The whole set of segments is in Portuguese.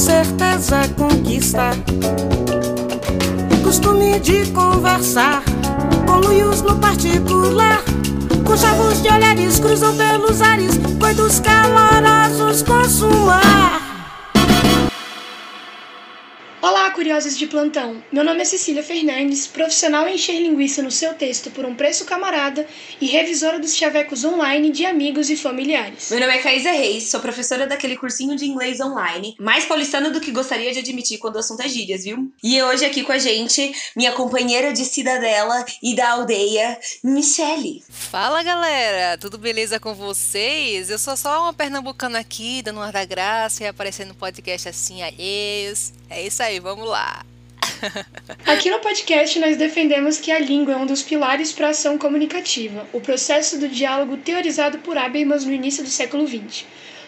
certeza conquista. Costume de conversar com no particular. Com chavos de olhares cruzam pelos ares, coitos calorosos consumar. Curiosos de plantão! Meu nome é Cecília Fernandes, profissional em encher linguiça no seu texto por um preço camarada e revisora dos chavecos online de amigos e familiares. Meu nome é Caísa Reis, sou professora daquele cursinho de inglês online, mais paulistana do que gostaria de admitir quando o assunto é gírias, viu? E hoje aqui com a gente, minha companheira de cidadela e da aldeia, Michele. Fala galera, tudo beleza com vocês? Eu sou só uma pernambucana aqui, dando uma da graça e aparecendo no podcast assim, alheios. É isso aí, vamos lá. Aqui no podcast nós defendemos que a língua é um dos pilares para a ação comunicativa, o processo do diálogo teorizado por Habermas no início do século XX.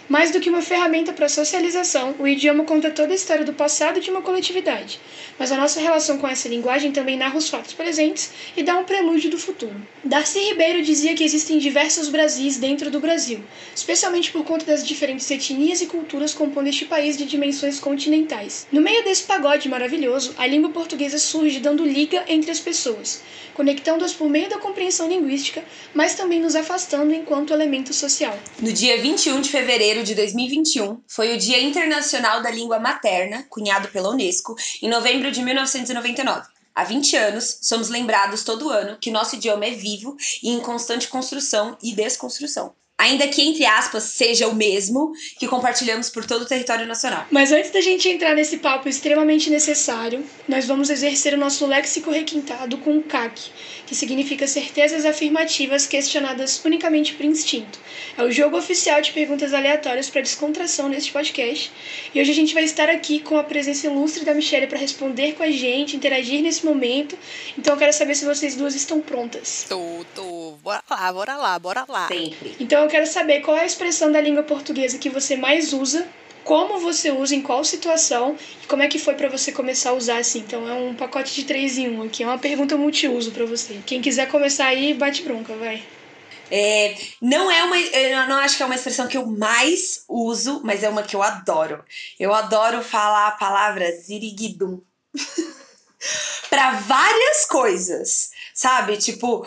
Mais do que uma ferramenta para socialização, o idioma conta toda a história do passado de uma coletividade. Mas a nossa relação com essa linguagem também narra os fatos presentes e dá um prelúdio do futuro. Darcy Ribeiro dizia que existem diversos Brasis dentro do Brasil, especialmente por conta das diferentes etnias e culturas compondo este país de dimensões continentais. No meio desse pagode maravilhoso, a língua portuguesa surge dando liga entre as pessoas, conectando-as por meio da compreensão linguística, mas também nos afastando enquanto elemento social. No dia 21 de fevereiro de 2021 foi o Dia Internacional da Língua Materna, cunhado pela Unesco, em novembro de 1999. Há 20 anos, somos lembrados todo ano que nosso idioma é vivo e em constante construção e desconstrução ainda que entre aspas seja o mesmo que compartilhamos por todo o território nacional. Mas antes da gente entrar nesse papo extremamente necessário, nós vamos exercer o nosso léxico requintado com o CAC, que significa certezas afirmativas questionadas unicamente por instinto. É o jogo oficial de perguntas aleatórias para descontração neste podcast. E hoje a gente vai estar aqui com a presença ilustre da Michelle para responder com a gente, interagir nesse momento. Então eu quero saber se vocês duas estão prontas. Tô, tô. Bora lá, bora lá, bora lá. Sempre. Então eu quero saber qual é a expressão da língua portuguesa que você mais usa, como você usa, em qual situação e como é que foi para você começar a usar assim. Então é um pacote de três em um aqui, é uma pergunta multiuso para você. Quem quiser começar aí, bate bronca, vai. É, não é uma. Eu não acho que é uma expressão que eu mais uso, mas é uma que eu adoro. Eu adoro falar a palavra ziriguidum. para várias coisas, sabe? Tipo,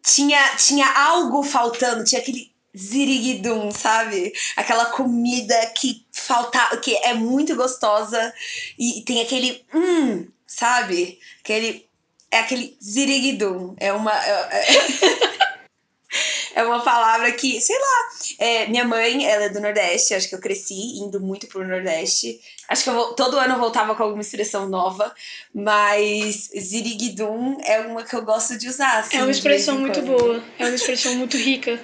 tinha, tinha algo faltando, tinha aquele ziriguidum, sabe? Aquela comida que falta, que é muito gostosa e tem aquele hum, sabe? Aquele é aquele ziriguidum, é uma é, é uma palavra que, sei lá, é, minha mãe, ela é do Nordeste, acho que eu cresci indo muito pro Nordeste. Acho que eu, todo ano eu voltava com alguma expressão nova, mas ziriguidum é uma que eu gosto de usar. Assim, é uma expressão muito boa, é uma expressão muito rica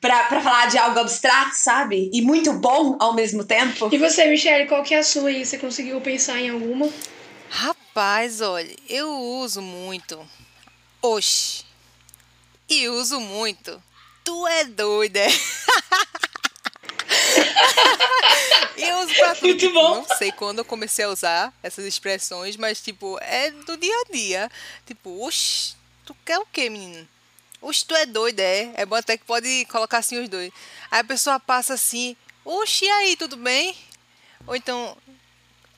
pra, pra falar de algo abstrato, sabe? E muito bom ao mesmo tempo. E você, Michelle, qual que é a sua aí? Você conseguiu pensar em alguma? Rapaz, olha, eu uso muito oxi. E uso muito. Tu é doida. É? eu uso pra tudo. Muito bom. Não sei quando eu comecei a usar essas expressões, mas, tipo, é do dia a dia. Tipo, oxi, tu quer o quê, menino? Oxe, tu é doido, é? É bom até que pode colocar assim os dois. Aí a pessoa passa assim, oxe, e aí, tudo bem? Ou então,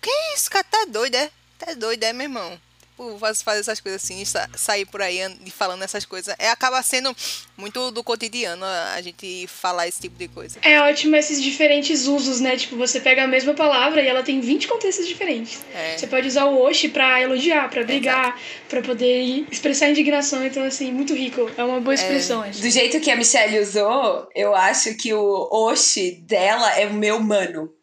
que isso, cara, tá doido, é? Tá doido, é, meu irmão? Tipo, fazer essas coisas assim, sair por aí e falando essas coisas. É, acaba sendo muito do cotidiano a gente falar esse tipo de coisa. É ótimo esses diferentes usos, né? Tipo, você pega a mesma palavra e ela tem 20 contextos diferentes. É. Você pode usar o oxe pra elogiar, pra brigar, pra poder expressar indignação. Então, assim, muito rico. É uma boa expressão, acho. Do jeito que a Michelle usou, eu acho que o oxe dela é o meu mano.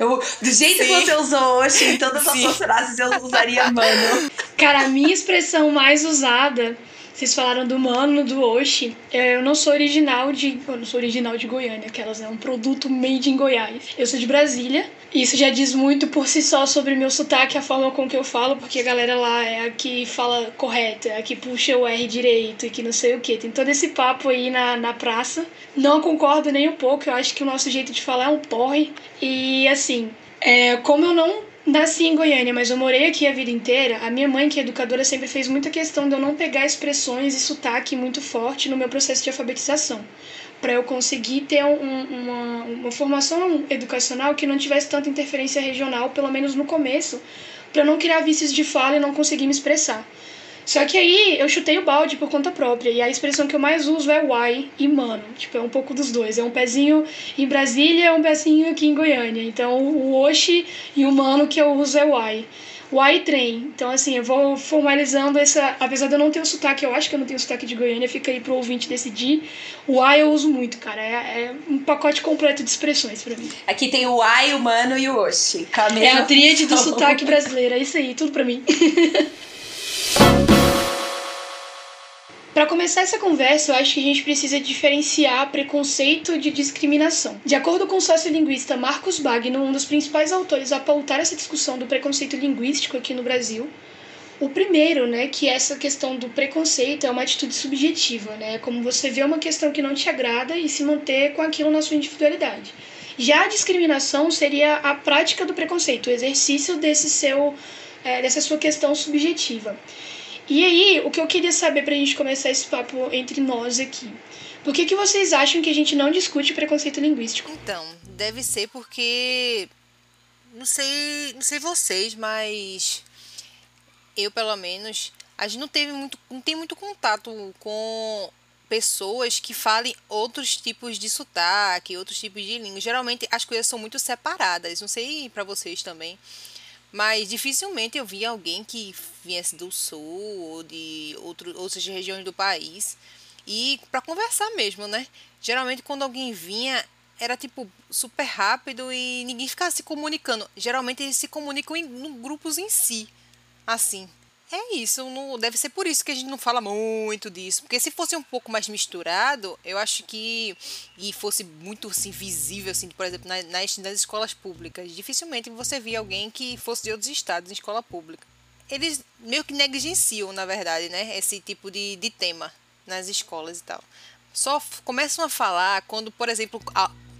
Eu, do jeito que Sim. você usou hoje, em todas as suas frases, eu usaria mano. Cara, a minha expressão mais usada, vocês falaram do mano, do oshi. é, Eu não sou original de. Eu não sou original de Goiânia, aquelas, né? Um produto made em Goiás. Eu sou de Brasília. E isso já diz muito por si só sobre meu sotaque, a forma com que eu falo, porque a galera lá é a que fala correto, é a que puxa o R direito e que não sei o que. Tem todo esse papo aí na, na praça. Não concordo nem um pouco, eu acho que o nosso jeito de falar é um porre. E assim, é, como eu não nasci em Goiânia, mas eu morei aqui a vida inteira, a minha mãe, que é educadora, sempre fez muita questão de eu não pegar expressões e sotaque muito forte no meu processo de alfabetização. para eu conseguir ter um, uma, uma formação educacional que não tivesse tanta interferência regional, pelo menos no começo, para não criar vícios de fala e não conseguir me expressar. Só que aí eu chutei o balde por conta própria. E a expressão que eu mais uso é why e mano. Tipo, é um pouco dos dois. É um pezinho em Brasília, é um pezinho aqui em Goiânia. Então o oshi e o mano que eu uso é why. Why trem. Então, assim, eu vou formalizando essa. Apesar de eu não ter o sotaque, eu acho que eu não tenho o sotaque de Goiânia, fica aí pro ouvinte decidir. O why eu uso muito, cara. É, é um pacote completo de expressões para mim. Aqui tem o why, o mano e o oshi. É a tríade do sotaque brasileiro. É isso aí, tudo para mim. Para começar essa conversa, eu acho que a gente precisa diferenciar preconceito de discriminação. De acordo com o sociolinguista Marcos Bagno, um dos principais autores a pautar essa discussão do preconceito linguístico aqui no Brasil, o primeiro, né, que essa questão do preconceito é uma atitude subjetiva, né, como você vê uma questão que não te agrada e se manter com aquilo na sua individualidade. Já a discriminação seria a prática do preconceito, o exercício desse seu, é, dessa sua questão subjetiva. E aí, o que eu queria saber pra gente começar esse papo entre nós aqui. Por que, que vocês acham que a gente não discute preconceito linguístico? Então, deve ser porque. Não sei, não sei vocês, mas eu pelo menos, a gente não teve muito, não tem muito contato com pessoas que falem outros tipos de sotaque, outros tipos de língua. Geralmente as coisas são muito separadas. Não sei para vocês também. Mas dificilmente eu vi alguém que viesse do sul ou de outro, outras regiões do país e para conversar mesmo, né? Geralmente quando alguém vinha era tipo super rápido e ninguém ficava se comunicando. Geralmente eles se comunicam em, em grupos em si, assim. É isso, não, deve ser por isso que a gente não fala muito disso. Porque se fosse um pouco mais misturado, eu acho que. E fosse muito assim, visível, assim, por exemplo, nas, nas escolas públicas. Dificilmente você via alguém que fosse de outros estados em escola pública. Eles meio que negligenciam, na verdade, né? Esse tipo de, de tema nas escolas e tal. Só começam a falar quando, por exemplo,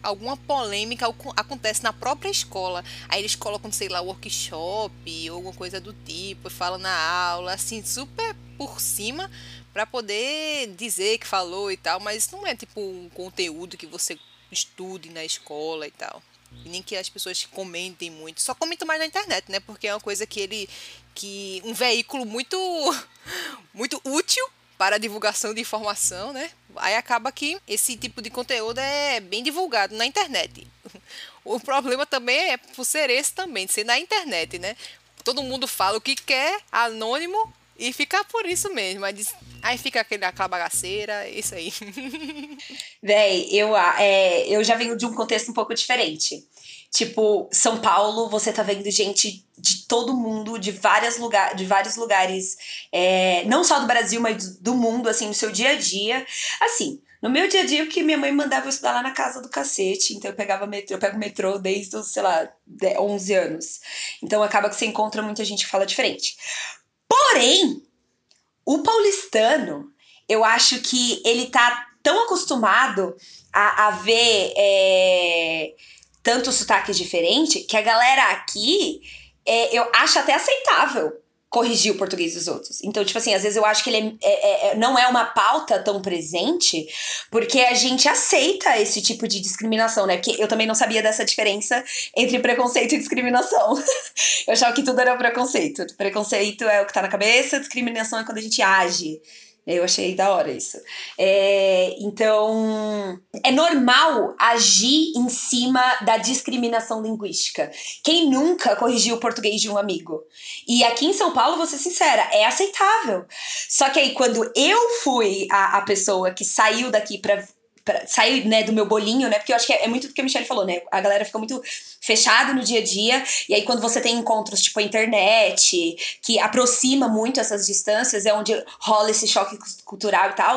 alguma polêmica acontece na própria escola. Aí eles colocam, sei lá, workshop ou alguma coisa do tipo, falam na aula, assim, super por cima, para poder dizer que falou e tal, mas não é tipo um conteúdo que você estude na escola e tal. E nem que as pessoas comentem muito. Só comentam mais na internet, né? Porque é uma coisa que ele. que um veículo muito. muito útil para divulgação de informação, né? Aí acaba que esse tipo de conteúdo é bem divulgado na internet. O problema também é por ser esse também, ser na internet, né? Todo mundo fala o que quer, anônimo, e fica por isso mesmo. Aí fica aquele, aquela bagaceira, isso aí. Véi, eu, é, eu já venho de um contexto um pouco diferente. Tipo, São Paulo, você tá vendo gente de todo mundo, de, várias lugar, de vários lugares, é, não só do Brasil, mas do mundo, assim, no seu dia a dia. Assim, no meu dia a dia, porque minha mãe mandava eu estudar lá na casa do cacete, então eu pegava metrô, eu pego metrô desde os, sei lá, 11 anos. Então acaba que você encontra muita gente que fala diferente. Porém, o paulistano, eu acho que ele tá tão acostumado a, a ver. É, tanto sotaque diferente que a galera aqui é, eu acho até aceitável corrigir o português dos outros. Então, tipo assim, às vezes eu acho que ele é, é, é, não é uma pauta tão presente, porque a gente aceita esse tipo de discriminação, né? Porque eu também não sabia dessa diferença entre preconceito e discriminação. eu achava que tudo era preconceito. Preconceito é o que tá na cabeça, discriminação é quando a gente age. Eu achei da hora isso. É, então, é normal agir em cima da discriminação linguística. Quem nunca corrigiu o português de um amigo? E aqui em São Paulo, vou ser sincera, é aceitável. Só que aí, quando eu fui a, a pessoa que saiu daqui para sair né, do meu bolinho, né? Porque eu acho que é, é, muito do que a Michelle falou, né? A galera fica muito fechada no dia a dia, e aí quando você tem encontros tipo a internet, que aproxima muito essas distâncias, é onde rola esse choque cultural e tal.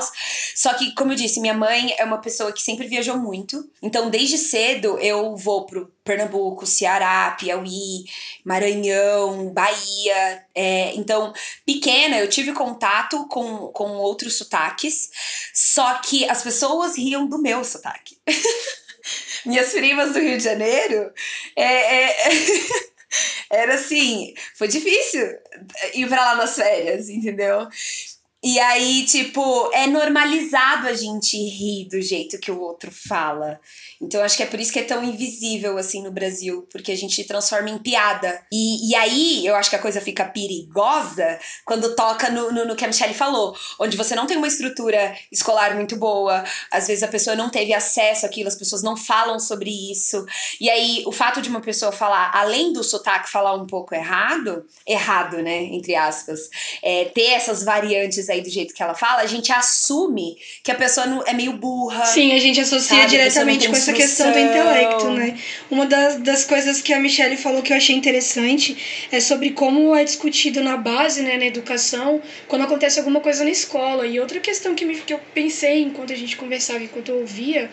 Só que, como eu disse, minha mãe é uma pessoa que sempre viajou muito, então desde cedo eu vou pro Pernambuco, Ceará, Piauí, Maranhão, Bahia. É, então, pequena, eu tive contato com, com outros sotaques, só que as pessoas riam do meu sotaque. Minhas primas do Rio de Janeiro, é, é, era assim, foi difícil ir pra lá nas férias, entendeu? E aí, tipo, é normalizado a gente rir do jeito que o outro fala. Então, acho que é por isso que é tão invisível, assim, no Brasil, porque a gente transforma em piada. E, e aí, eu acho que a coisa fica perigosa quando toca no, no, no que a Michelle falou, onde você não tem uma estrutura escolar muito boa, às vezes a pessoa não teve acesso àquilo, as pessoas não falam sobre isso. E aí, o fato de uma pessoa falar, além do sotaque, falar um pouco errado, errado, né, entre aspas, é, ter essas variantes aí do jeito que ela fala, a gente assume que a pessoa não, é meio burra. Sim, a gente associa sabe? diretamente com essa questão do intelecto, né? Uma das, das coisas que a Michelle falou que eu achei interessante é sobre como é discutido na base, né, na educação, quando acontece alguma coisa na escola. E outra questão que, me, que eu pensei enquanto a gente conversava, enquanto eu ouvia,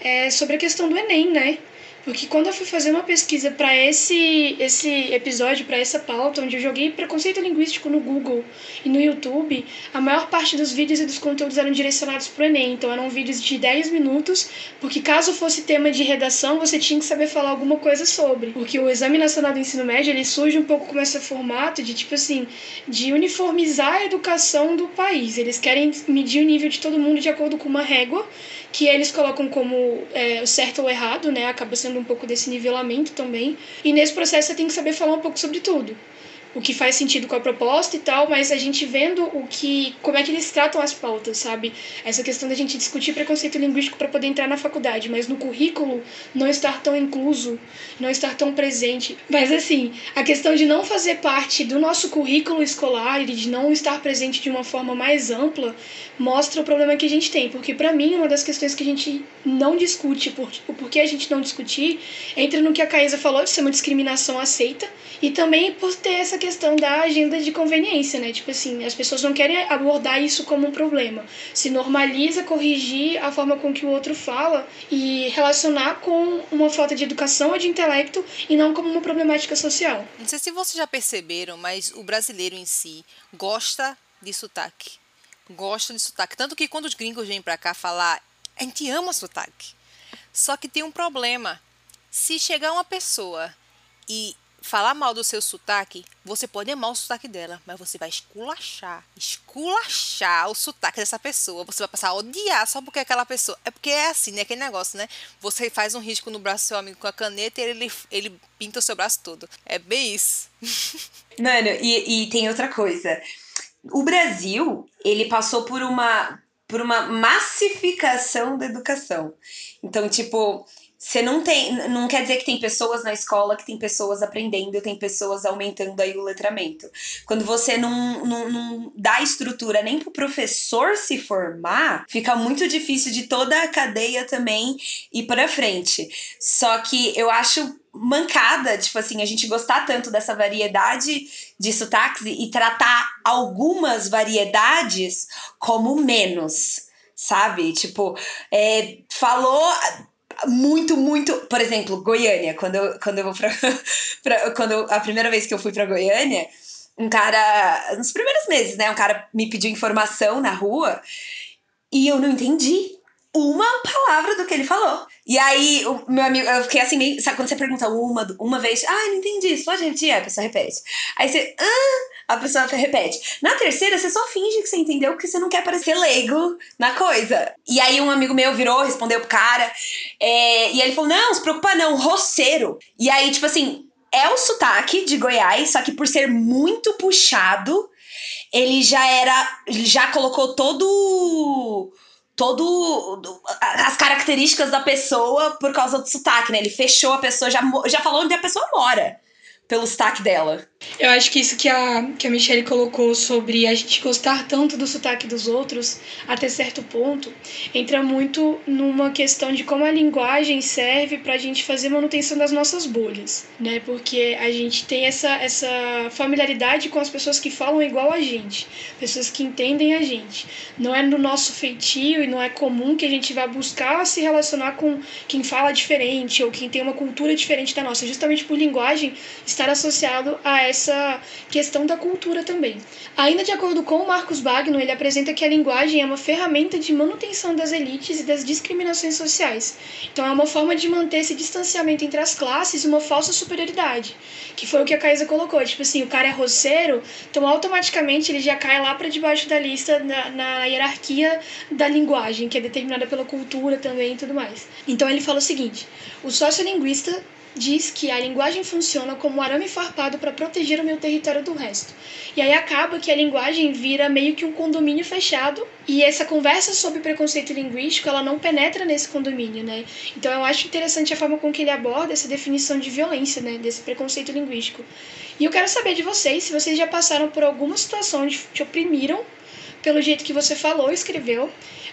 é sobre a questão do Enem, né? Porque quando eu fui fazer uma pesquisa para esse, esse episódio, para essa pauta, onde eu joguei preconceito linguístico no Google e no YouTube, a maior parte dos vídeos e dos conteúdos eram direcionados para o Enem. Então eram vídeos de 10 minutos, porque caso fosse tema de redação, você tinha que saber falar alguma coisa sobre. Porque o Exame Nacional do Ensino Médio, ele surge um pouco com esse formato de, tipo assim, de uniformizar a educação do país. Eles querem medir o nível de todo mundo de acordo com uma régua que eles colocam como é, certo ou errado, né? Acaba sendo um pouco desse nivelamento também. E nesse processo você tem que saber falar um pouco sobre tudo o que faz sentido com a proposta e tal, mas a gente vendo o que como é que eles tratam as pautas, sabe? Essa questão da gente discutir preconceito linguístico para poder entrar na faculdade, mas no currículo não estar tão incluso, não estar tão presente. Mas assim, a questão de não fazer parte do nosso currículo escolar e de não estar presente de uma forma mais ampla mostra o problema que a gente tem, porque para mim uma das questões que a gente não discute, por, o porquê a gente não discutir, entra no que a Caísa falou de ser uma discriminação aceita e também por ter essa questão da agenda de conveniência, né? Tipo assim, as pessoas não querem abordar isso como um problema. Se normaliza corrigir a forma com que o outro fala e relacionar com uma falta de educação ou de intelecto e não como uma problemática social. Não sei se vocês já perceberam, mas o brasileiro em si gosta de sotaque. Gosta de sotaque. Tanto que quando os gringos vêm pra cá falar, a gente ama sotaque. Só que tem um problema. Se chegar uma pessoa e falar mal do seu sotaque, você pode amar o sotaque dela, mas você vai esculachar, esculachar o sotaque dessa pessoa. Você vai passar a odiar só porque é aquela pessoa. É porque é assim, né? Aquele negócio, né? Você faz um risco no braço do seu amigo com a caneta e ele, ele pinta o seu braço todo. É bem isso. Mano, e, e tem outra coisa. O Brasil, ele passou por uma por uma massificação da educação. Então, tipo, você não tem. Não quer dizer que tem pessoas na escola que tem pessoas aprendendo, tem pessoas aumentando aí o letramento. Quando você não, não, não dá estrutura nem pro professor se formar, fica muito difícil de toda a cadeia também ir para frente. Só que eu acho mancada, tipo assim, a gente gostar tanto dessa variedade de sotaques e tratar algumas variedades como menos sabe? Tipo, é, falou muito, muito. Por exemplo, Goiânia. Quando eu, quando eu vou pra. pra quando eu, a primeira vez que eu fui pra Goiânia, um cara. Nos primeiros meses, né? Um cara me pediu informação na rua e eu não entendi uma palavra do que ele falou. E aí, o meu amigo, eu fiquei assim, meio. Sabe quando você pergunta uma, uma vez, ah, não entendi isso, pode repetir? Aí a pessoa repete. Aí você, ah, a pessoa repete. Na terceira, você só finge que você entendeu porque você não quer parecer leigo na coisa. E aí, um amigo meu virou, respondeu pro cara, é, e ele falou: não, se preocupa não, roceiro. E aí, tipo assim, é o sotaque de Goiás, só que por ser muito puxado, ele já era. Já colocou todo todo as características da pessoa por causa do sotaque, né? Ele fechou a pessoa, já, já falou onde a pessoa mora pelo sotaque dela. Eu acho que isso que a, que a Michelle colocou sobre a gente gostar tanto do sotaque dos outros, até certo ponto, entra muito numa questão de como a linguagem serve para a gente fazer manutenção das nossas bolhas, né? Porque a gente tem essa, essa familiaridade com as pessoas que falam igual a gente, pessoas que entendem a gente. Não é no nosso feitio e não é comum que a gente vá buscar se relacionar com quem fala diferente ou quem tem uma cultura diferente da nossa, justamente por linguagem estar associado a essa questão da cultura também. Ainda de acordo com Marcos Bagno, ele apresenta que a linguagem é uma ferramenta de manutenção das elites e das discriminações sociais. Então é uma forma de manter esse distanciamento entre as classes e uma falsa superioridade, que foi o que a Caísa colocou. Tipo assim, o cara é roceiro, então automaticamente ele já cai lá para debaixo da lista na, na hierarquia da linguagem, que é determinada pela cultura também e tudo mais. Então ele fala o seguinte: o sociolinguista diz que a linguagem funciona como um arame farpado para proteger o meu território do resto. E aí acaba que a linguagem vira meio que um condomínio fechado e essa conversa sobre preconceito linguístico, ela não penetra nesse condomínio, né? Então eu acho interessante a forma com que ele aborda essa definição de violência, né, desse preconceito linguístico. E eu quero saber de vocês se vocês já passaram por alguma situação onde te oprimiram pelo jeito que você falou, escreveu,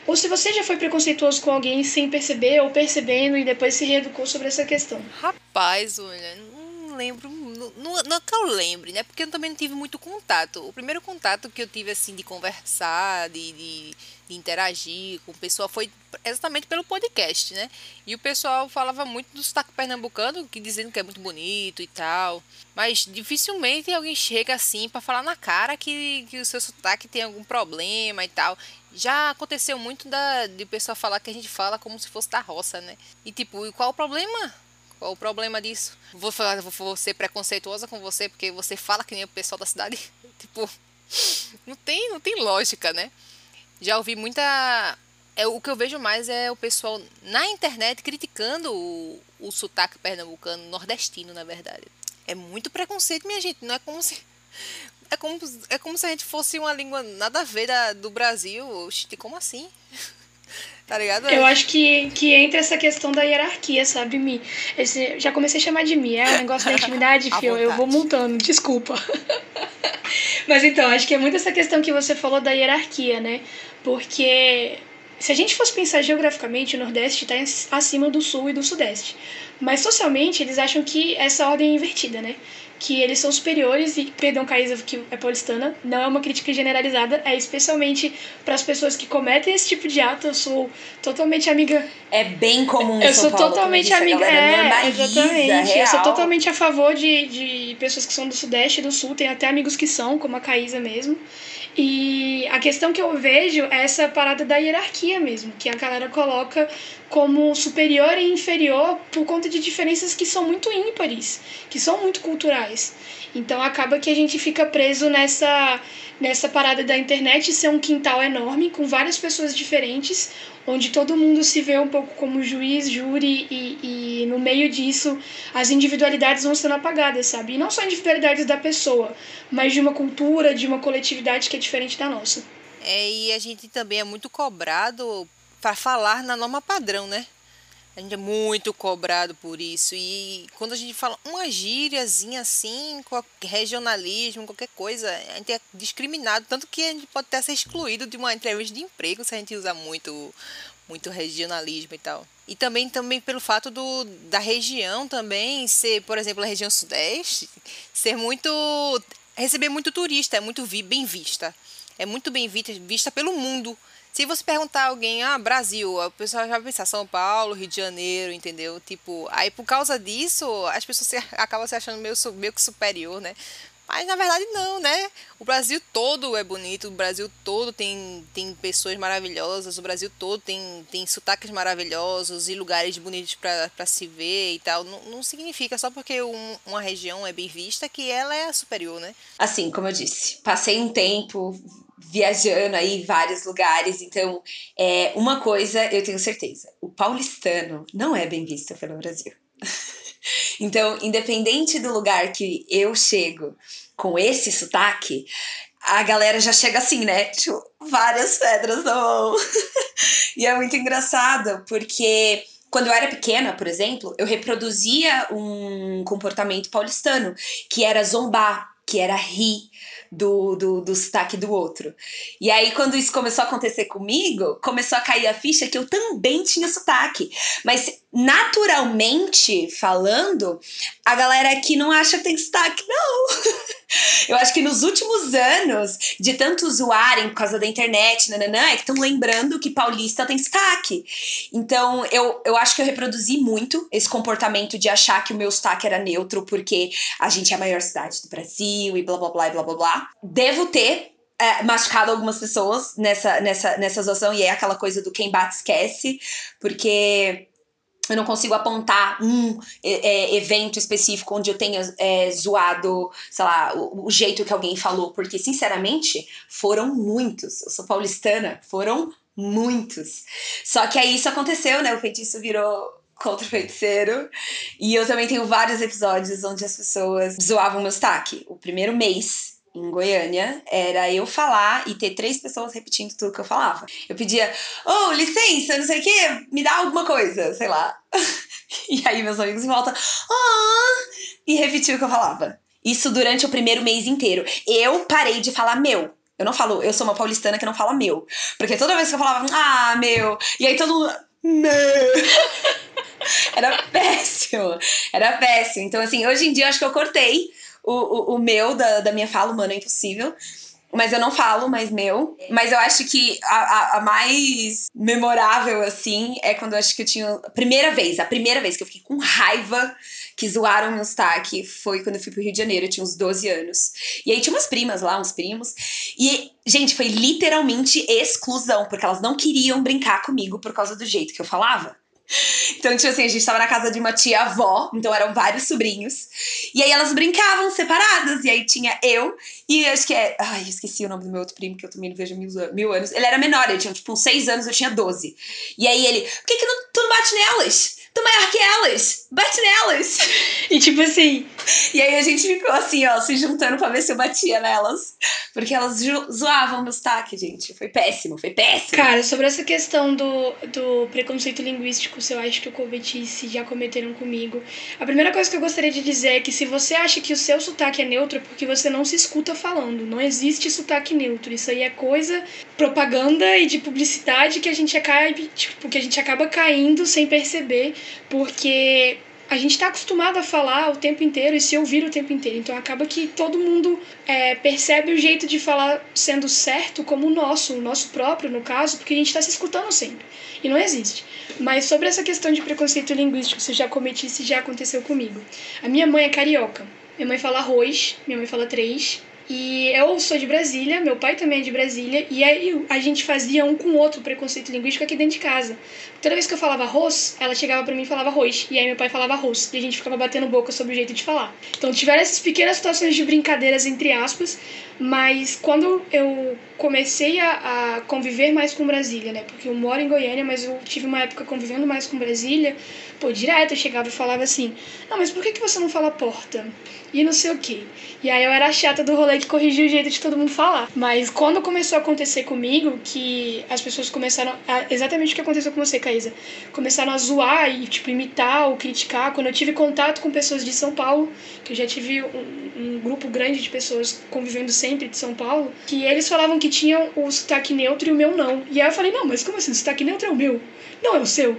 ou se você já foi preconceituoso com alguém sem perceber ou percebendo e depois se reeducou sobre essa questão. Rapaz, olha, não lembro, não, não que eu lembre, né? Porque eu também não tive muito contato. O primeiro contato que eu tive, assim, de conversar, de, de, de interagir com o pessoal foi exatamente pelo podcast, né? E o pessoal falava muito do sotaque pernambucano, que dizendo que é muito bonito e tal. Mas dificilmente alguém chega assim para falar na cara que, que o seu sotaque tem algum problema e tal já aconteceu muito da, de o pessoal falar que a gente fala como se fosse da roça, né? E tipo, e qual o problema? Qual o problema disso? Vou, falar, vou ser preconceituosa com você porque você fala que nem o pessoal da cidade? tipo, não tem, não tem lógica, né? Já ouvi muita. É, o que eu vejo mais é o pessoal na internet criticando o, o sotaque pernambucano, nordestino, na verdade. É muito preconceito, minha gente. Não é como se é como, é como se a gente fosse uma língua nada a ver da, do Brasil. Como assim? Tá ligado? Eu acho que, que entra essa questão da hierarquia, sabe, Mi? Esse, já comecei a chamar de Mi, é um negócio da intimidade, fio. Eu vou montando, desculpa. Mas então, acho que é muito essa questão que você falou da hierarquia, né? Porque se a gente fosse pensar geograficamente, o Nordeste está acima do Sul e do Sudeste. Mas socialmente, eles acham que essa ordem é invertida, né? Que eles são superiores e, perdão, Caísa, que é paulistana, não é uma crítica generalizada, é especialmente para as pessoas que cometem esse tipo de ato. Eu sou totalmente amiga. É bem comum. Eu sou Paulo, totalmente amiga. É, exatamente. Real. Eu sou totalmente a favor de, de pessoas que são do Sudeste e do Sul, tem até amigos que são, como a Caísa mesmo. E a questão que eu vejo é essa parada da hierarquia mesmo, que a galera coloca como superior e inferior por conta de diferenças que são muito ímpares, que são muito culturais. Então acaba que a gente fica preso nessa nessa parada da internet ser um quintal enorme com várias pessoas diferentes, onde todo mundo se vê um pouco como juiz, júri e, e no meio disso as individualidades vão sendo apagadas, sabe? E não só individualidades da pessoa, mas de uma cultura, de uma coletividade que é diferente da nossa. É, e a gente também é muito cobrado para falar na norma padrão, né? A gente é muito cobrado por isso. E quando a gente fala uma gíriazinha assim, regionalismo, qualquer coisa, a gente é discriminado. Tanto que a gente pode até ser excluído de uma entrevista de emprego se a gente usar muito, muito regionalismo e tal. E também, também pelo fato do, da região também ser, por exemplo, a região sudeste, ser muito. receber muito turista, é muito bem vista. É muito bem vista, vista pelo mundo. Se você perguntar a alguém, ah, Brasil, o pessoal já vai pensar São Paulo, Rio de Janeiro, entendeu? Tipo, aí por causa disso, as pessoas se, acabam se achando meio, meio que superior, né? Mas na verdade não, né? O Brasil todo é bonito, o Brasil todo tem, tem pessoas maravilhosas, o Brasil todo tem, tem sotaques maravilhosos e lugares bonitos para se ver e tal. Não, não significa só porque um, uma região é bem vista que ela é superior, né? Assim, como eu disse, passei um tempo viajando aí vários lugares. Então, é, uma coisa eu tenho certeza: o paulistano não é bem visto pelo Brasil. então, independente do lugar que eu chego com esse sotaque, a galera já chega assim, né? Tipo, várias pedras na mão. e é muito engraçado, porque quando eu era pequena, por exemplo, eu reproduzia um comportamento paulistano, que era zombar, que era rir do, do, do sotaque do outro. E aí, quando isso começou a acontecer comigo, começou a cair a ficha que eu também tinha sotaque. Mas naturalmente falando, a galera aqui não acha que tem sotaque, não. Eu acho que nos últimos anos, de tanto zoarem por causa da internet, nananã, é que estão lembrando que paulista tem sotaque. Então, eu, eu acho que eu reproduzi muito esse comportamento de achar que o meu sotaque era neutro, porque a gente é a maior cidade do Brasil e blá blá blá blá blá blá. Devo ter é, machucado algumas pessoas nessa, nessa, nessa zoação, e é aquela coisa do quem bate esquece, porque eu não consigo apontar um é, evento específico onde eu tenha é, zoado, sei lá, o, o, jeito que alguém falou, porque, sinceramente, foram muitos. Eu sou paulistana, foram muitos. Só que aí isso aconteceu, né? O feitiço virou contra o feiticeiro. E eu também tenho vários episódios onde as pessoas zoavam meu sotaque. O primeiro mês em Goiânia era eu falar e ter três pessoas repetindo tudo que eu falava. Eu pedia, oh, licença, não sei o quê, me dá alguma coisa, sei lá. e aí meus amigos em volta, oh, e repetiu o que eu falava. Isso durante o primeiro mês inteiro. Eu parei de falar meu. Eu não falo, eu sou uma paulistana que não fala meu. Porque toda vez que eu falava, ah, meu, e aí todo mundo, meu. Era péssimo. Era péssimo. Então, assim, hoje em dia eu acho que eu cortei o, o, meu da, da minha fala, mano, é impossível. Mas eu não falo mais meu. Mas eu acho que a, a, a, mais memorável, assim, é quando eu acho que eu tinha. A primeira vez, a primeira vez que eu fiquei com raiva que zoaram meu sotaque foi quando eu fui pro Rio de Janeiro, eu tinha uns 12 anos. E aí tinha umas primas lá, uns primos. E, gente, foi literalmente exclusão, porque elas não queriam brincar comigo por causa do jeito que eu falava. Então, tipo assim, a gente tava na casa de uma tia-avó, então eram vários sobrinhos. E aí elas brincavam separadas. E aí tinha eu e acho que é. Ai, esqueci o nome do meu outro primo, que eu também não vejo mil, mil anos. Ele era menor, ele tinha tipo uns seis anos, eu tinha 12. E aí ele, por que, que não, tu não bate nelas? Tô maior que elas, bate nelas. E tipo assim. E aí a gente ficou assim, ó, se juntando pra ver se eu batia nelas. Porque elas zoavam meu sotaque, gente. Foi péssimo, foi péssimo. Cara, sobre essa questão do, do preconceito linguístico, se eu acho que o cometice já cometeram comigo. A primeira coisa que eu gostaria de dizer é que se você acha que o seu sotaque é neutro, é porque você não se escuta falando. Não existe sotaque neutro. Isso aí é coisa, propaganda e de publicidade que a gente acaba, tipo, que a gente acaba caindo sem perceber porque a gente está acostumado a falar o tempo inteiro e se ouvir o tempo inteiro. Então acaba que todo mundo é, percebe o jeito de falar sendo certo como o nosso, o nosso próprio, no caso, porque a gente está se escutando sempre. E não existe. Mas sobre essa questão de preconceito linguístico, se eu já cometi, se já aconteceu comigo. A minha mãe é carioca. Minha mãe fala arroz, minha mãe fala três. E eu sou de Brasília, meu pai também é de Brasília, e aí a gente fazia um com o outro preconceito linguístico aqui dentro de casa. Toda vez que eu falava arroz, ela chegava para mim e falava arroz, e aí meu pai falava arroz, e a gente ficava batendo boca sobre o jeito de falar. Então tiveram essas pequenas situações de brincadeiras entre aspas, mas quando eu comecei a, a conviver mais com Brasília, né? Porque eu moro em Goiânia, mas eu tive uma época convivendo mais com Brasília, pô, direto eu chegava e falava assim: Não, mas por que, que você não fala porta? E não sei o quê. E aí eu era a chata do rolê que corrigia o jeito de todo mundo falar. Mas quando começou a acontecer comigo, que as pessoas começaram. A, exatamente o que aconteceu com você, Caísa. Começaram a zoar e, tipo, imitar ou criticar. Quando eu tive contato com pessoas de São Paulo, que eu já tive um, um grupo grande de pessoas convivendo sempre de São Paulo, que eles falavam que tinham o sotaque neutro e o meu não. E aí eu falei, não, mas como assim? O sotaque neutro é o meu? Não é o seu.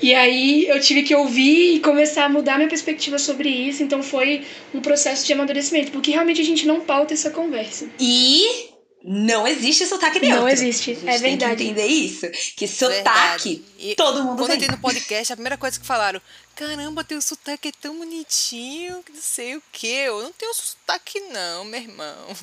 E aí eu tive que ouvir e começar a mudar minha perspectiva sobre isso. Então foi um processo de amadurecimento, porque realmente a gente não pauta essa conversa. E não existe sotaque neutro. Não existe, é verdade. Tem que entender isso. Que sotaque, e todo mundo quando tem. Quando eu no podcast, a primeira coisa que falaram, caramba, teu sotaque é tão bonitinho, que não sei o que. Eu não tenho sotaque não, meu irmão.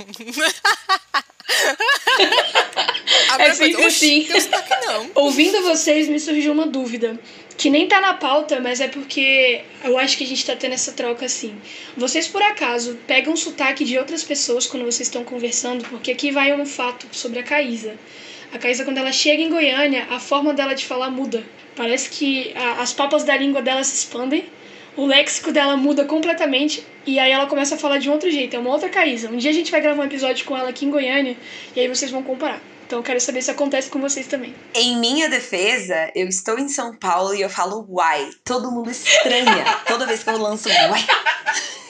é sempre coisa, assim. Sotaque, não. Ouvindo vocês, me surgiu uma dúvida. Que nem tá na pauta, mas é porque eu acho que a gente tá tendo essa troca assim. Vocês, por acaso, pegam sotaque de outras pessoas quando vocês estão conversando? Porque aqui vai um fato sobre a Caísa. A Caísa, quando ela chega em Goiânia, a forma dela de falar muda. Parece que a, as papas da língua dela se expandem, o léxico dela muda completamente e aí ela começa a falar de um outro jeito, é uma outra Caísa. Um dia a gente vai gravar um episódio com ela aqui em Goiânia e aí vocês vão comparar. Então eu quero saber se acontece com vocês também. Em minha defesa, eu estou em São Paulo e eu falo uai. Todo mundo estranha toda vez que eu lanço uai.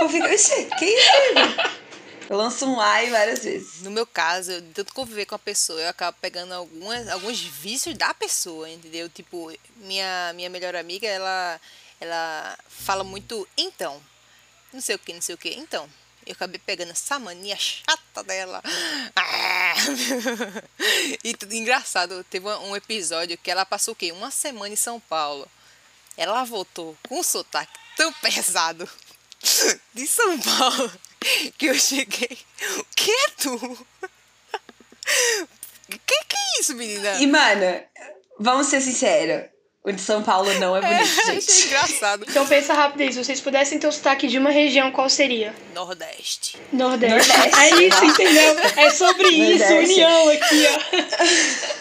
Eu fico, que isso? Eu lanço um ai várias vezes. No meu caso, eu, tanto conviver com a pessoa, eu acabo pegando algumas, alguns vícios da pessoa, entendeu? Tipo, minha, minha melhor amiga, ela, ela fala muito então. Não sei o que, não sei o que, então. Eu acabei pegando essa mania chata dela. Ah! e engraçado, teve um episódio que ela passou o quê? Uma semana em São Paulo. Ela voltou com um sotaque tão pesado de São Paulo que eu cheguei. O que é tu? Que que é isso, menina? E, mano, vamos ser sinceros. O de São Paulo não é bonito, É, gente. engraçado. Então pensa rápido aí, se vocês pudessem ter o sotaque de uma região, qual seria? Nordeste. Nordeste. Nordeste. É isso, entendeu? É sobre isso, Nordeste. união aqui, ó.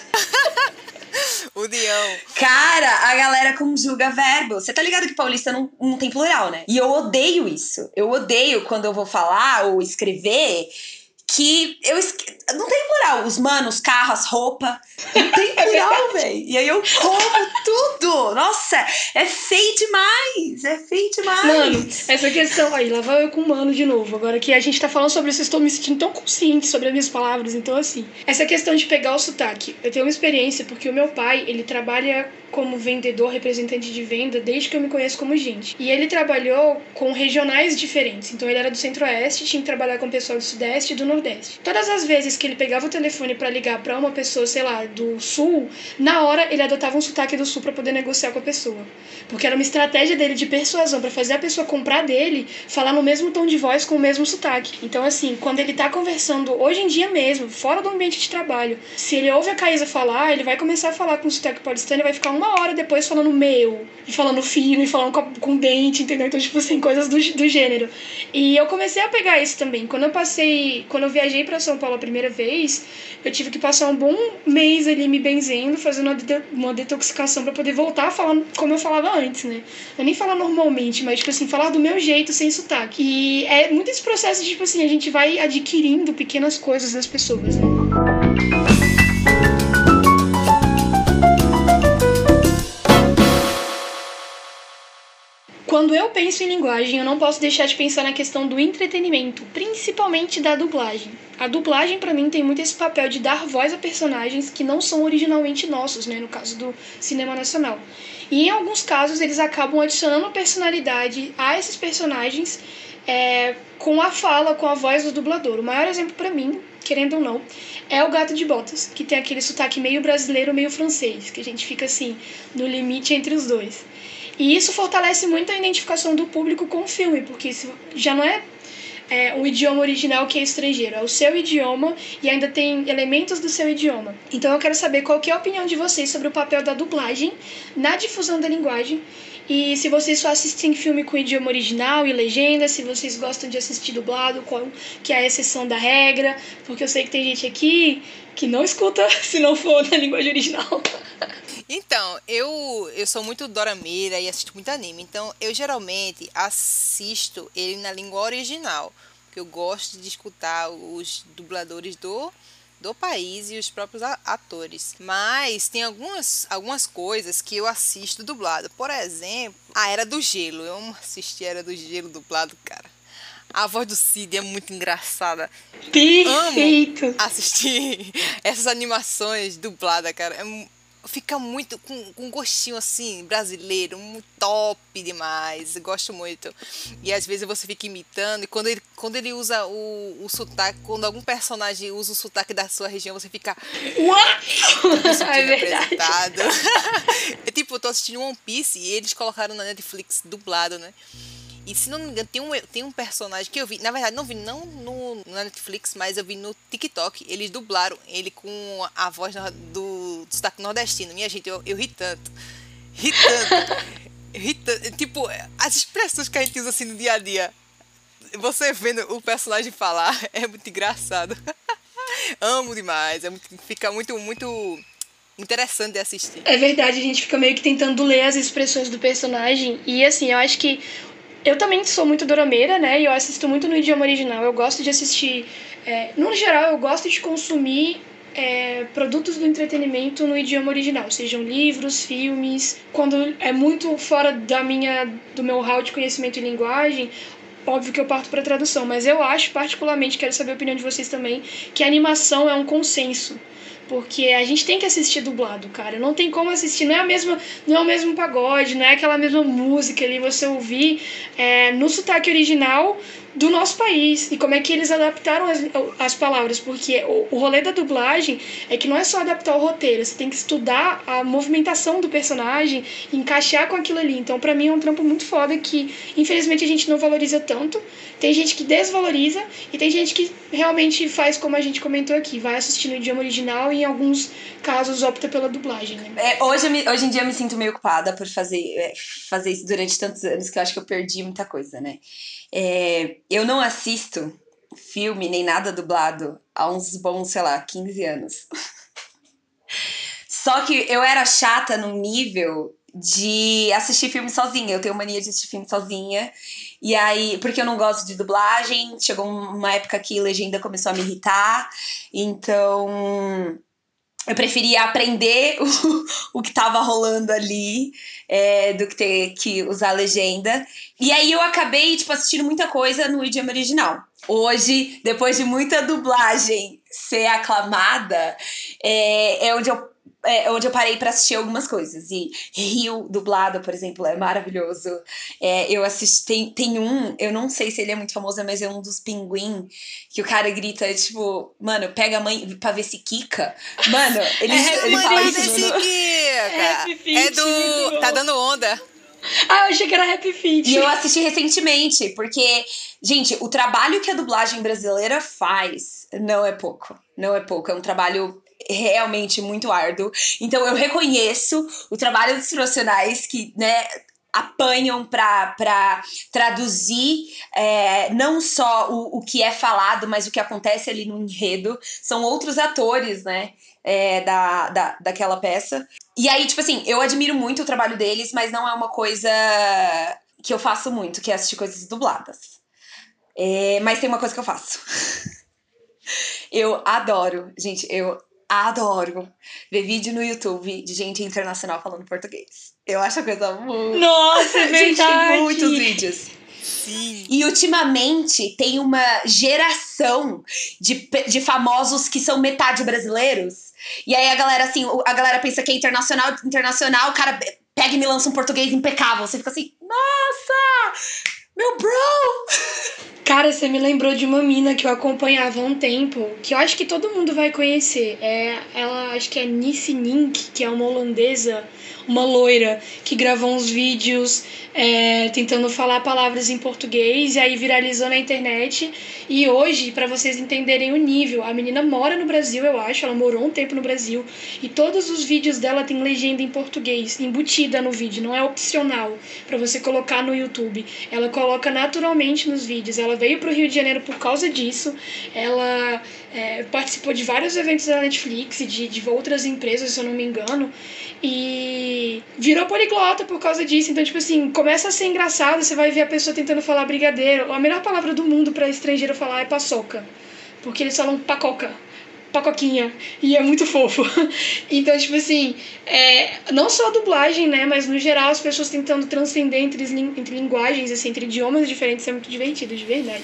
União. Cara, a galera conjuga verbo. Você tá ligado que paulista não, não tem plural, né? E eu odeio isso. Eu odeio quando eu vou falar ou escrever que eu esque... não tem plural. Os manos, carros, roupa. Não tem plural, velho. E aí eu como tudo. Nossa, é feio demais. É feio demais. Mano, essa questão. Aí, lá vai eu com o mano de novo. Agora que a gente tá falando sobre isso, eu estou me sentindo tão consciente sobre as minhas palavras. Então, assim, essa questão de pegar o sotaque. Eu tenho uma experiência porque o meu pai, ele trabalha como vendedor, representante de venda, desde que eu me conheço como gente. E ele trabalhou com regionais diferentes. Então, ele era do Centro-Oeste, tinha que trabalhar com o pessoal do Sudeste e do Nordeste. Todas as vezes que ele pegava o telefone para ligar para uma pessoa, sei lá, do Sul, na hora ele adotava um sotaque do Sul para poder negociar com a pessoa. Porque era uma estratégia dele de persuasão para fazer a pessoa comprar dele, falar no mesmo tom de voz com o mesmo sotaque. Então, assim, quando ele tá conversando hoje em dia mesmo, fora do ambiente de trabalho, se ele ouve a Caísa falar, ele vai começar a falar com sotaque paulistano e vai ficar uma hora depois falando meu, e falando fino, e falando com, com dente, entendeu? Então, tipo assim, coisas do, do gênero. E eu comecei a pegar isso também. Quando eu passei, quando viajei para São Paulo a primeira vez, eu tive que passar um bom mês ali me benzendo, fazendo uma, de- uma detoxicação para poder voltar a falar como eu falava antes, né? Eu nem falar normalmente, mas, tipo assim, falar do meu jeito, sem sotaque. E é muito esse processo de, tipo assim, a gente vai adquirindo pequenas coisas das pessoas, né? Quando eu penso em linguagem, eu não posso deixar de pensar na questão do entretenimento, principalmente da dublagem. A dublagem, pra mim, tem muito esse papel de dar voz a personagens que não são originalmente nossos, né? No caso do cinema nacional. E em alguns casos, eles acabam adicionando personalidade a esses personagens é, com a fala, com a voz do dublador. O maior exemplo pra mim, querendo ou não, é o Gato de Botas, que tem aquele sotaque meio brasileiro, meio francês, que a gente fica assim, no limite entre os dois. E isso fortalece muito a identificação do público com o filme, porque isso já não é, é um idioma original que é estrangeiro, é o seu idioma e ainda tem elementos do seu idioma. Então eu quero saber qual que é a opinião de vocês sobre o papel da dublagem na difusão da linguagem e se vocês só assistem filme com idioma original e legenda, se vocês gostam de assistir dublado, qual que é a exceção da regra, porque eu sei que tem gente aqui que não escuta se não for na linguagem original. Então, eu, eu sou muito dorameira e assisto muito anime. Então, eu geralmente assisto ele na língua original. Porque eu gosto de escutar os dubladores do, do país e os próprios atores. Mas tem algumas, algumas coisas que eu assisto dublado. Por exemplo, a Era do Gelo. Eu amo assistir a Era do Gelo dublado, cara. A voz do Cid é muito engraçada Perfeito! assistir essas animações dubladas, cara. É fica muito com, com um gostinho assim, brasileiro, muito top demais. Gosto muito. E às vezes você fica imitando, e quando ele, quando ele usa o, o sotaque, quando algum personagem usa o sotaque da sua região, você fica me É verdade. é tipo, eu tô assistindo One Piece e eles colocaram na Netflix dublado, né? E se não me engano, tem um, tem um personagem que eu vi, na verdade, não vi não no, na Netflix, mas eu vi no TikTok. Eles dublaram ele com a voz do, do sotaque nordestino. Minha gente, eu, eu ri tanto. Ri tanto. ri tanto. Tipo, as expressões que a gente usa assim no dia a dia. Você vendo o personagem falar é muito engraçado. Amo demais. É muito, fica muito, muito interessante de assistir. É verdade, a gente fica meio que tentando ler as expressões do personagem. E assim, eu acho que. Eu também sou muito dorameira, né? E eu assisto muito no idioma original. Eu gosto de assistir. é, no geral, eu gosto de consumir é, produtos do entretenimento no idioma original, sejam livros, filmes. Quando é muito fora da minha, do meu hall de conhecimento e linguagem, óbvio que eu parto para tradução, mas eu acho particularmente, quero saber a opinião de vocês também, que a animação é um consenso. Porque a gente tem que assistir dublado, cara. Não tem como assistir, não é, a mesma, não é o mesmo pagode, não é aquela mesma música ali, você ouvir é, no sotaque original do nosso país e como é que eles adaptaram as, as palavras, porque o, o rolê da dublagem é que não é só adaptar o roteiro, você tem que estudar a movimentação do personagem, encaixar com aquilo ali. Então, para mim é um trampo muito foda que infelizmente a gente não valoriza tanto. Tem gente que desvaloriza e tem gente que realmente faz como a gente comentou aqui, vai assistir no idioma original e em alguns casos opta pela dublagem. Né? É, hoje, hoje em dia eu me sinto meio ocupada por fazer, é, fazer isso durante tantos anos que eu acho que eu perdi muita coisa, né? É, eu não assisto filme nem nada dublado há uns bons, sei lá, 15 anos. Só que eu era chata num nível de assistir filme sozinha. Eu tenho mania de assistir filme sozinha. E aí, porque eu não gosto de dublagem, chegou uma época que legenda começou a me irritar. Então, eu preferia aprender o, o que estava rolando ali é, do que ter que usar legenda. E aí eu acabei, tipo, assistindo muita coisa no idioma original. Hoje, depois de muita dublagem ser aclamada, é, é onde eu é, onde eu parei para assistir algumas coisas. E Rio dublado, por exemplo, é maravilhoso. É, eu assisti. Tem, tem um, eu não sei se ele é muito famoso, mas é um dos pinguim que o cara grita, tipo, mano, pega a mãe pra ver se Kika. Mano, ele, é, ele fala isso. Kika. É, é do. Tá dando onda. Ah, eu achei que era Happy Feet. E eu assisti recentemente, porque, gente, o trabalho que a dublagem brasileira faz não é pouco. Não é pouco. É um trabalho realmente muito árduo. Então eu reconheço o trabalho dos profissionais que, né, apanham para traduzir é, não só o, o que é falado, mas o que acontece ali no enredo. São outros atores, né? É, da, da, daquela peça. E aí, tipo assim, eu admiro muito o trabalho deles, mas não é uma coisa que eu faço muito, que é assistir coisas dubladas. É, mas tem uma coisa que eu faço. eu adoro, gente, eu adoro ver vídeo no YouTube de gente internacional falando português. Eu acho a coisa muito. Nossa, é verdade. gente, tem muitos vídeos. Sim. E ultimamente tem uma geração de, de famosos que são metade brasileiros. E aí a galera, assim, a galera pensa que é internacional, internacional, o cara pega e me lança um português impecável. Você fica assim, nossa! Meu bro! Cara, você me lembrou de uma mina que eu acompanhava há um tempo, que eu acho que todo mundo vai conhecer. É, ela acho que é Nisse Nink, que é uma holandesa uma loira que gravou uns vídeos é, tentando falar palavras em português e aí viralizou na internet. E hoje, para vocês entenderem o nível, a menina mora no Brasil, eu acho, ela morou um tempo no Brasil e todos os vídeos dela tem legenda em português, embutida no vídeo, não é opcional para você colocar no YouTube. Ela coloca naturalmente nos vídeos. Ela veio pro Rio de Janeiro por causa disso. Ela é, participou de vários eventos da Netflix e de, de outras empresas, se eu não me engano. E virou poliglota por causa disso. Então, tipo assim, começa a ser engraçado, você vai ver a pessoa tentando falar brigadeiro. A melhor palavra do mundo para estrangeiro falar é paçoca. Porque eles falam pacoca. Pacoquinha. E é muito fofo. então, tipo assim, é, não só a dublagem, né? Mas no geral as pessoas tentando transcender entre, entre linguagens, assim, entre idiomas diferentes, é muito divertido, de verdade.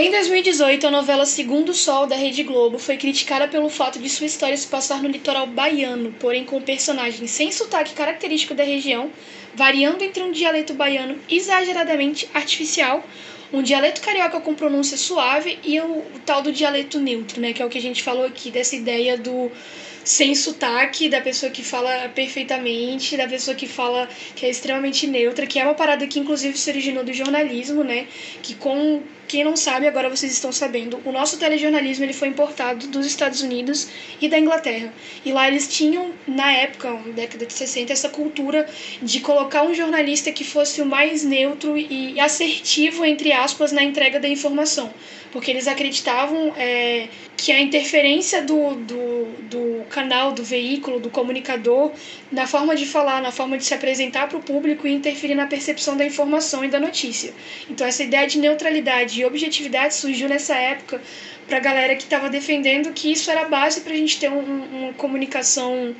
Em 2018, a novela Segundo Sol da Rede Globo foi criticada pelo fato de sua história se passar no litoral baiano, porém com personagens sem sotaque característico da região, variando entre um dialeto baiano exageradamente artificial, um dialeto carioca com pronúncia suave e o, o tal do dialeto neutro, né, que é o que a gente falou aqui dessa ideia do sem sotaque, da pessoa que fala perfeitamente, da pessoa que fala que é extremamente neutra, que é uma parada que inclusive se originou do jornalismo, né? Que com quem não sabe, agora vocês estão sabendo, o nosso telejornalismo ele foi importado dos Estados Unidos e da Inglaterra. E lá eles tinham, na época, na década de 60, essa cultura de colocar um jornalista que fosse o mais neutro e assertivo, entre aspas, na entrega da informação. Porque eles acreditavam é, que a interferência do, do, do canal, do veículo, do comunicador, na forma de falar, na forma de se apresentar para o público e interferir na percepção da informação e da notícia. Então, essa ideia de neutralidade de objetividade surgiu nessa época para a galera que estava defendendo que isso era base para a gente ter um, uma comunicação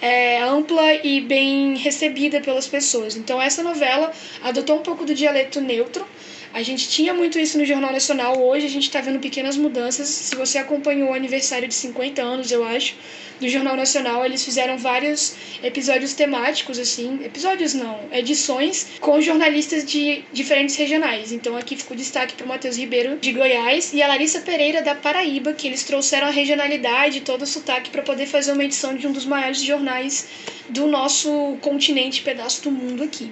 é, ampla e bem recebida pelas pessoas. Então essa novela adotou um pouco do dialeto neutro, A gente tinha muito isso no Jornal Nacional, hoje a gente está vendo pequenas mudanças. Se você acompanhou o aniversário de 50 anos, eu acho, do Jornal Nacional, eles fizeram vários episódios temáticos, assim, episódios não, edições com jornalistas de diferentes regionais. Então aqui ficou destaque para o Matheus Ribeiro de Goiás e a Larissa Pereira da Paraíba, que eles trouxeram a regionalidade, todo o sotaque para poder fazer uma edição de um dos maiores jornais do nosso continente, pedaço do mundo aqui.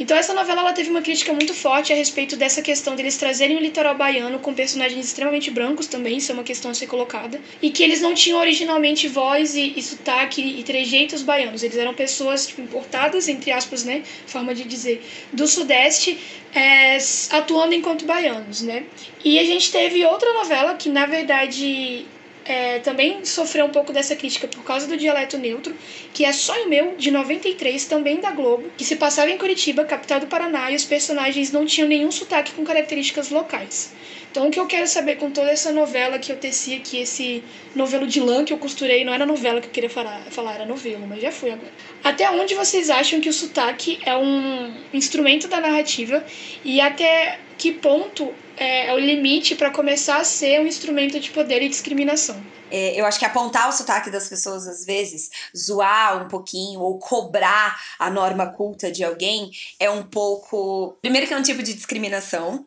Então essa novela ela teve uma crítica muito forte a respeito dessa questão deles trazerem o litoral baiano com personagens extremamente brancos também, isso é uma questão a ser colocada, e que eles não tinham originalmente voz e, e sotaque e trejeitos baianos, eles eram pessoas tipo, importadas, entre aspas, né, forma de dizer, do sudeste, é, atuando enquanto baianos, né. E a gente teve outra novela que, na verdade, é, também sofreu um pouco dessa crítica por causa do dialeto neutro, que é Sonho Meu, de 93, também da Globo, que se passava em Curitiba, capital do Paraná, e os personagens não tinham nenhum sotaque com características locais. Então, o que eu quero saber com toda essa novela que eu teci aqui, esse novelo de lã que eu costurei, não era novela que eu queria falar, falar era novelo, mas já fui agora. Até onde vocês acham que o sotaque é um instrumento da narrativa e até que ponto é, é o limite para começar a ser um instrumento de poder e discriminação. É, eu acho que apontar o sotaque das pessoas, às vezes, zoar um pouquinho ou cobrar a norma culta de alguém é um pouco. Primeiro, que é um tipo de discriminação.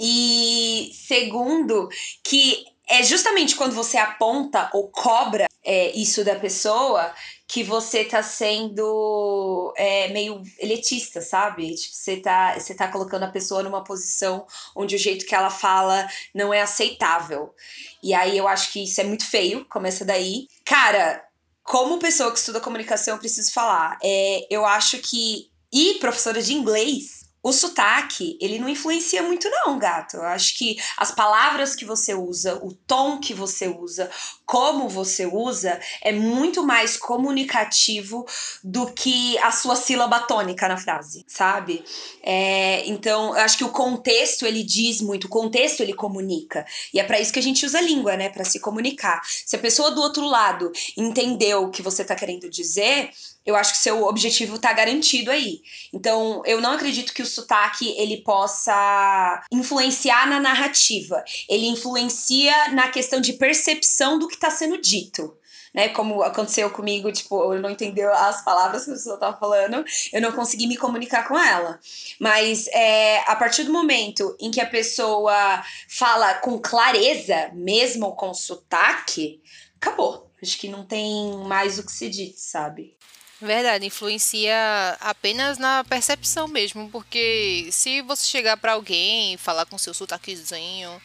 E segundo, que é justamente quando você aponta ou cobra é, isso da pessoa que você tá sendo é, meio elitista, sabe? Tipo, você tá, você tá colocando a pessoa numa posição onde o jeito que ela fala não é aceitável. E aí eu acho que isso é muito feio, começa daí. Cara, como pessoa que estuda comunicação, eu preciso falar. É, eu acho que. E professora de inglês, o sotaque, ele não influencia muito não, gato. Eu acho que as palavras que você usa, o tom que você usa, como você usa, é muito mais comunicativo do que a sua sílaba tônica na frase, sabe? É, então, eu acho que o contexto, ele diz muito, o contexto, ele comunica. E é para isso que a gente usa a língua, né? Para se comunicar. Se a pessoa do outro lado entendeu o que você tá querendo dizer, eu acho que seu objetivo está garantido aí. Então, eu não acredito que o sotaque ele possa influenciar na narrativa. Ele influencia na questão de percepção do que está sendo dito. Né, como aconteceu comigo, tipo, eu não entendeu as palavras que a pessoa estava falando, eu não consegui me comunicar com ela. Mas é, a partir do momento em que a pessoa fala com clareza, mesmo com sotaque, acabou. Acho que não tem mais o que se diz, sabe? Verdade, influencia apenas na percepção mesmo, porque se você chegar para alguém falar com seu sotaquezinho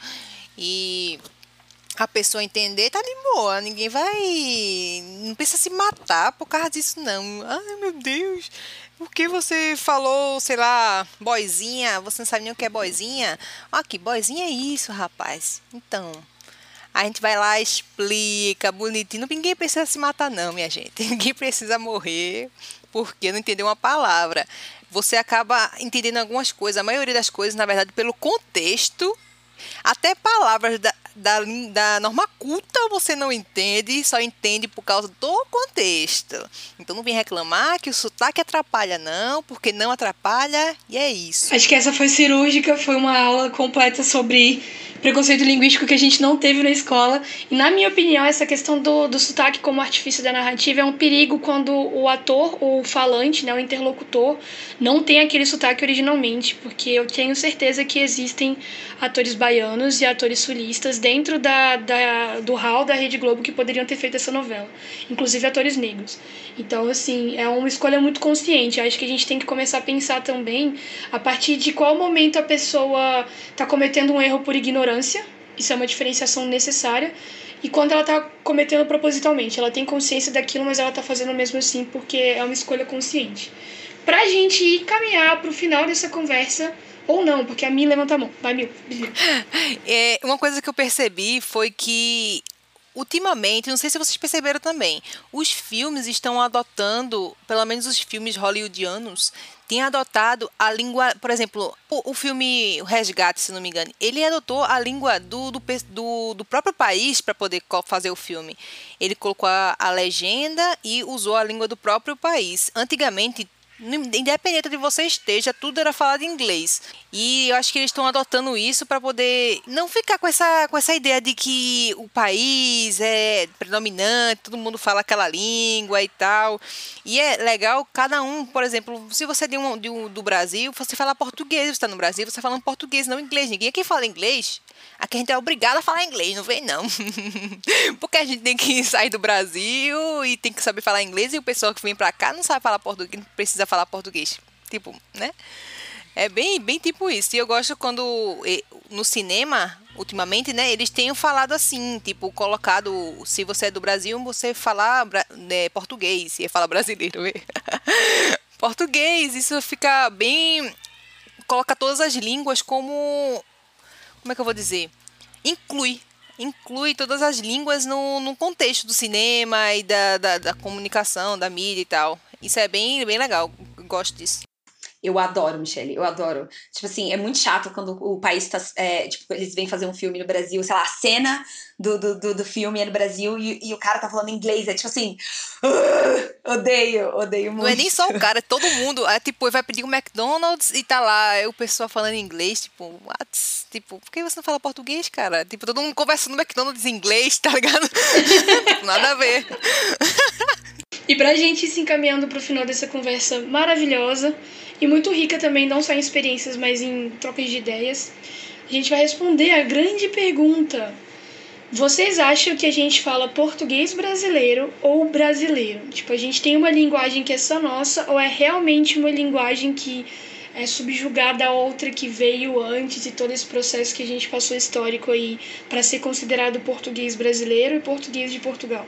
e a pessoa entender, tá de boa, ninguém vai. Não precisa se matar por causa disso, não. Ai meu Deus, por que você falou, sei lá, boizinha? Você não sabe nem o que é boizinha? Aqui, boizinha é isso, rapaz. Então, a gente vai lá, explica bonitinho. Ninguém precisa se matar, não, minha gente. Ninguém precisa morrer porque não entendeu uma palavra. Você acaba entendendo algumas coisas, a maioria das coisas, na verdade, pelo contexto. Até palavras da, da, da norma culta você não entende, só entende por causa do contexto. Então não vem reclamar que o sotaque atrapalha, não, porque não atrapalha e é isso. Acho que essa foi cirúrgica, foi uma aula completa sobre preconceito linguístico que a gente não teve na escola. E, na minha opinião, essa questão do, do sotaque como artifício da narrativa é um perigo quando o ator, o falante, né, o interlocutor, não tem aquele sotaque originalmente, porque eu tenho certeza que existem atores baianos e atores sulistas dentro da, da, do hall da Rede Globo que poderiam ter feito essa novela, inclusive atores negros. Então, assim, é uma escolha muito consciente. acho que a gente tem que começar a pensar também a partir de qual momento a pessoa está cometendo um erro por ignorância. Isso é uma diferenciação necessária. E quando ela está cometendo propositalmente, ela tem consciência daquilo, mas ela está fazendo mesmo assim porque é uma escolha consciente. Para a gente ir caminhar para o final dessa conversa, ou não, porque a Mi levanta a mão. Vai, Mi. É, uma coisa que eu percebi foi que ultimamente, não sei se vocês perceberam também, os filmes estão adotando, pelo menos os filmes hollywoodianos, têm adotado a língua, por exemplo, o, o filme o Resgate, se não me engano, ele adotou a língua do, do, do, do próprio país para poder fazer o filme. Ele colocou a, a legenda e usou a língua do próprio país. Antigamente independente de você esteja, tudo era falado em inglês. E eu acho que eles estão adotando isso para poder não ficar com essa, com essa ideia de que o país é predominante, todo mundo fala aquela língua e tal. E é legal, cada um, por exemplo, se você é de um, de um, do Brasil, você fala português, você está no Brasil, você falando português, não inglês. Ninguém aqui fala inglês. Aqui a gente é obrigado a falar inglês, não vem não. Porque a gente tem que sair do Brasil e tem que saber falar inglês e o pessoal que vem pra cá não sabe falar português, não precisa falar português. Tipo, né? É bem, bem tipo isso. E eu gosto quando no cinema, ultimamente, né, eles tenham falado assim, tipo, colocado, se você é do Brasil, você falar né, português, e fala brasileiro. português, isso fica bem coloca todas as línguas como como é que eu vou dizer? Inclui. Inclui todas as línguas no, no contexto do cinema e da, da, da comunicação, da mídia e tal. Isso é bem, bem legal. Gosto disso. Eu adoro, Michelle, eu adoro. Tipo assim, é muito chato quando o país tá. É, tipo, eles vêm fazer um filme no Brasil, sei lá, a cena do, do, do, do filme é no Brasil e, e, o cara tá falando inglês. É tipo assim. Uh, odeio, odeio muito. Não é nem só o cara, é todo mundo. É tipo, vai pedir um McDonald's e tá lá o pessoal falando inglês, tipo, what? Tipo, por que você não fala português, cara? Tipo, todo mundo conversando no McDonald's em inglês, tá ligado? tipo, nada a ver. E pra gente ir se encaminhando pro final dessa conversa maravilhosa e muito rica também, não só em experiências, mas em trocas de ideias, a gente vai responder a grande pergunta. Vocês acham que a gente fala português brasileiro ou brasileiro? Tipo, a gente tem uma linguagem que é só nossa ou é realmente uma linguagem que é subjugada a outra que veio antes e todo esse processo que a gente passou histórico aí para ser considerado português brasileiro e português de Portugal?